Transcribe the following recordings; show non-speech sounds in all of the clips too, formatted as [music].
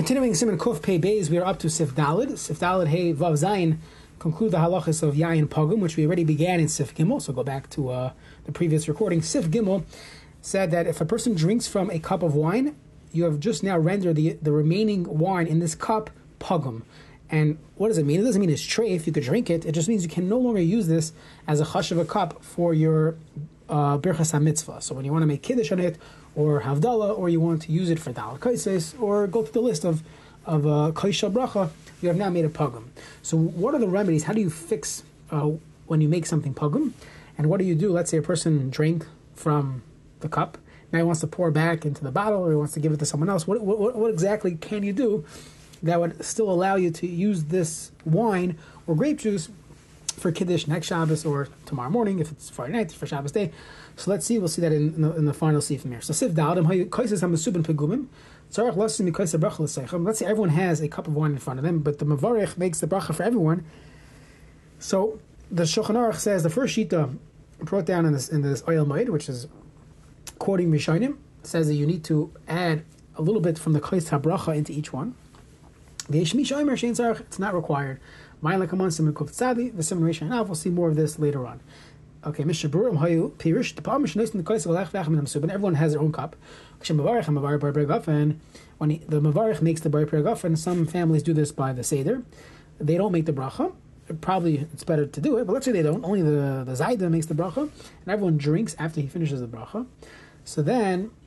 Continuing Siman Kuf Pei Beis, we are up to Sif Dalid. Sif Dalid Hey Vav Zayin conclude the halachas of Yayin Pogum, which we already began in Sif Gimel. So go back to uh, the previous recording. Sif Gimel said that if a person drinks from a cup of wine, you have just now rendered the, the remaining wine in this cup Pogum. And what does it mean? It doesn't mean it's treif, you could drink it. It just means you can no longer use this as a chash of a cup for your uh, birchas mitzvah. So when you want to make kiddush on it, or havdalah, or you want to use it for dal kaises, or go through the list of of uh, kaisha bracha, you have now made a pogum. So what are the remedies? How do you fix uh, when you make something pogum? And what do you do? Let's say a person drank from the cup. Now he wants to pour back into the bottle, or he wants to give it to someone else. What, what, what exactly can you do that would still allow you to use this wine or grape juice for Kiddush next Shabbos or tomorrow morning if it's Friday night for Shabbos day. So let's see. We'll see that in, in, the, in the, final Sif here. So Sif Dalim Kaisis Hamasubin Pegumim. Let's say everyone has a cup of wine in front of them, but the Mavarich makes the bracha for everyone. So the Shulchan Aruch says the first shita brought down in this in this oil maid, which is quoting Rishonim, says that you need to add a little bit from the Kais HaBracha into each one. It's not required. We'll see more of this later on. Okay, the in the and everyone has their own cup. When he, the Mavarich makes the Bar Pergafen, some families do this by the Seder. They don't make the bracha. Probably it's better to do it, but let's say they don't. Only the the makes the bracha, and everyone drinks after he finishes the bracha. So then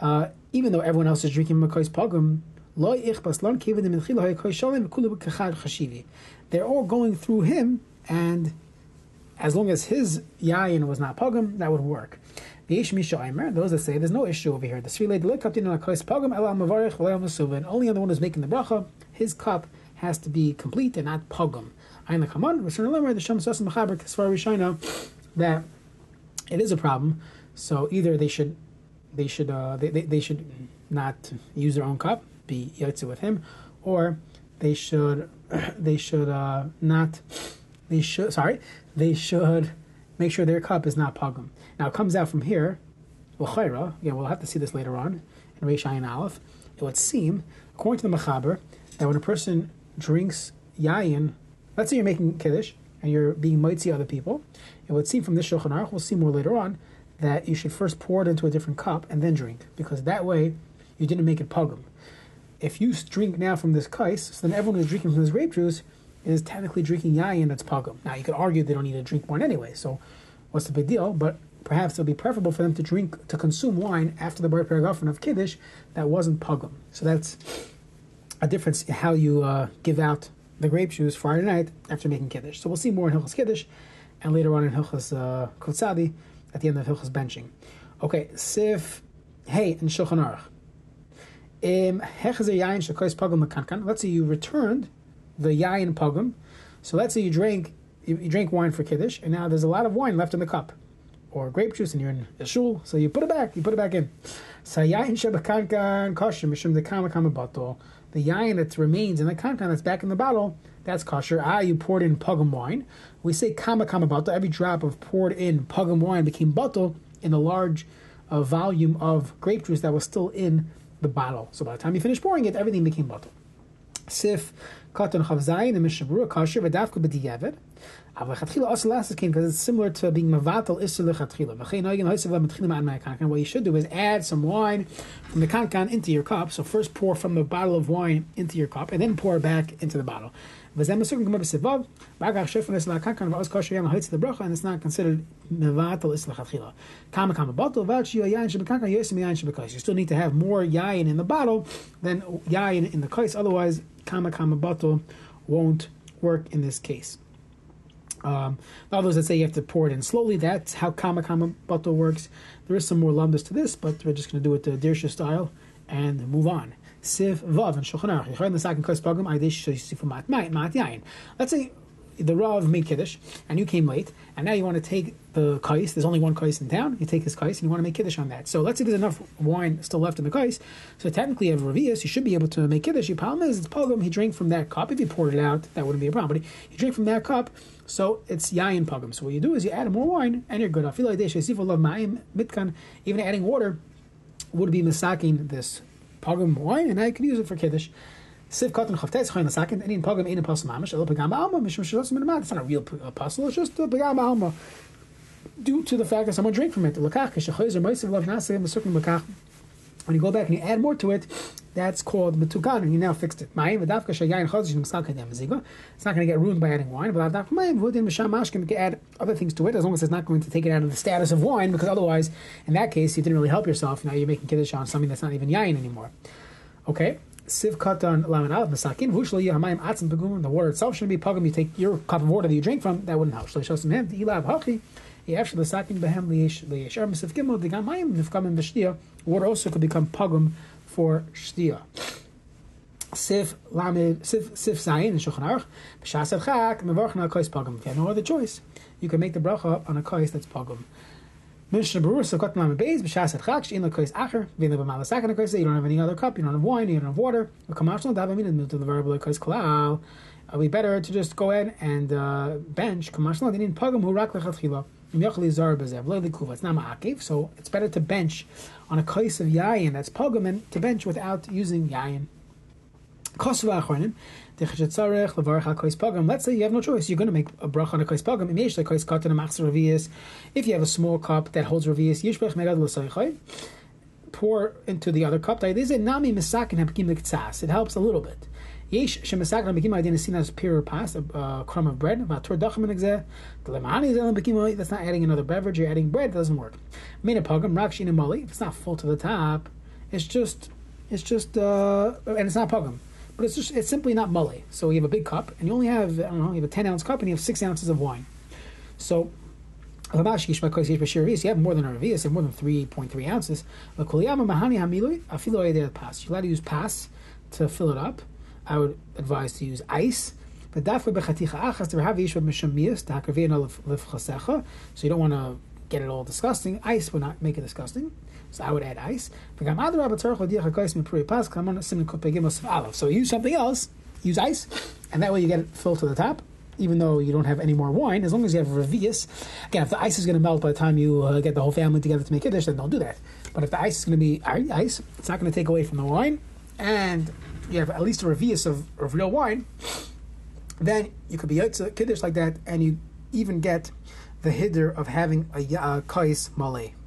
uh, even though everyone else is drinking Makos Pogum, they're all going through him, and as long as his yayin was not pogum, that would work. Those that say there's no issue over here. The only the one who's making the bracha, his cup has to be complete and not pogum. Iin the Chaman, Rishon Leimer, the Shem Sossim Machaber Kesvaru Shaina, that it is a problem. So either they should they should uh, they, they, they should not use their own cup, be yotze with him, or they should [clears throat] they should uh, not they should sorry they should make sure their cup is not pagum. Now it comes out from here, well, again we'll have to see this later on in Reish Ayin Aleph. It would seem, according to the Machaber, that when a person drinks yayin, let's say you're making kiddush and you're being mitzi other people, it would seem from this Shulchan Aruch, we'll see more later on, that you should first pour it into a different cup and then drink, because that way you didn't make it pogum. If you drink now from this kais, so then everyone who's drinking from this grape juice is technically drinking yayin that's pogum. Now you could argue they don't need to drink wine anyway, so what's the big deal? But perhaps it would be preferable for them to drink to consume wine after the bar paragraph of kiddush that wasn't pogum. So that's a difference in how you uh, give out the grape juice Friday night after making kiddush. So we'll see more in Hilchas Kiddush and later on in Hilchas uh, Kutzadi at the end of Hilchas benching. Okay, Sif Hey in Shulchan Aruch. Let's say you returned the yayin pogum. So let's say you drink you, drink wine for kiddush, and now there's a lot of wine left in the cup, or grape juice, and you're in shul. So you put it back. You put it back in. So yayin shebakankan mishum the kama. The yayin that remains in the kankan that's back in the bottle that's kosher. Ah, you poured in pugum wine. We say kama kama batel. Every drop of poured in pugum wine became batel in the large uh, volume of grape juice that was still in the bottle. So by the time you finish pouring it, everything became batel. Sif katan chavzayin and mishabura kosher v'dafka b'diyavet. אבל also last is because it's similar to being mavatal isser What you should do is add some wine from the kankan into your cup. So first pour from the bottle of wine into your cup, and then pour back into the bottle. And it's not considered mevatel isser You still need to have more yayin in the bottle than yayin in the kais, otherwise kama kama batel won't work in this case. Um, others that say you have to pour it in slowly, that's how kama kama batel works. There is some more lomdus to this, but we're just going to do it the Dirshu style and move on. Siv Vav and Shulchan Aruch. Masakin Kais Pagam Aidish Shisifu Mat Mat Yain. Let's say the Rav made Kiddush, and you came late, and now you want to take the kais. There's only one kais in town. You take his kais, and you want to make Kiddush on that. So let's say there's enough wine still left in the kais. So technically, you have Revius, you should be able to make Kiddush. Your problem is, it's Pogum, he drank from that cup. If he poured it out, that wouldn't be a problem. But he, he drank from that cup, so it's Yayin Pogum. So what you do is you add more wine, and you're good. I feel like even adding water would be misaking this Pogum wine, and I could use it for Kiddush. Siv Katan Chavtes Chayin Any Mamish Pagam Mishum Shalos Min It's not a real apostle. It's just a Pagam Alma due to the fact that someone drank from it. Lakach Keshachoyzer Moisiv Lav Nasei Masukim Lakach. When you go back and you add more to it, that's called Metukan, and you now fixed it. It's not going to get ruined by adding wine. But. You can add other things to it as long as it's not going to take it out of the status of wine, because otherwise, in that case, you didn't really help yourself. Now you're making kiddush on something that's not even yayin anymore. Okay, Siv katan laman alav masakin v'ushlo yahamayim atzim pegum. The water itself shouldn't be pugum. You take your cup of water that you drink from, that wouldn't help. Shlo yishosim hem ilav hachi. After the sakin behem liyeshar misif gimel digamayim nifkamim b'shtia. Water also could become pugum for shtia. Sif lamed sif sif zayin in shulchan aruch b'shas chak mevarchna kais pugum. If you have no other choice, you can make the bracha on a kais that's pugum. Mishnah Berurah Sukkot Beis B'Shas Etchak Shein Acher Vein You don't have any other cup. You don't have wine. You don't have water. Kamashal Davamin and to the better to just go ahead and uh, bench Pagam Hurak Lechatchila. It's not ma'akiv, so it's better to bench on a kais of yayin that's pogam and to bench without using yayin. Let's say you have no choice. You're going to make a brach on a kais pagam. If you have a small cup that holds revius, pour into the other cup. It helps a little bit. A crumb of bread. That's not adding another beverage. You're adding bread. That doesn't work. Pogam it's not full to the top, it's just, it's just, uh, and it's not pogam. But it's just, it's simply not mole. So you have a big cup, and you only have, I don't know, you have a ten ounce cup, and you have six ounces of wine. So you have more than a revius, you have more than 3.3 ounces. You're allowed to use pass to fill it up. I would advise to use ice. But So you don't want to get it all disgusting. Ice would not make it disgusting. So I would add ice. So use something else, use ice, and that way you get it filled to the top, even though you don't have any more wine, as long as you have revius. Again, if the ice is going to melt by the time you uh, get the whole family together to make kiddush, then don't do that. But if the ice is going to be ice, it's not going to take away from the wine, and you have at least a revius of, of real wine, then you could be kiddush like that, and you even get the hiddur of having a, a kais malay.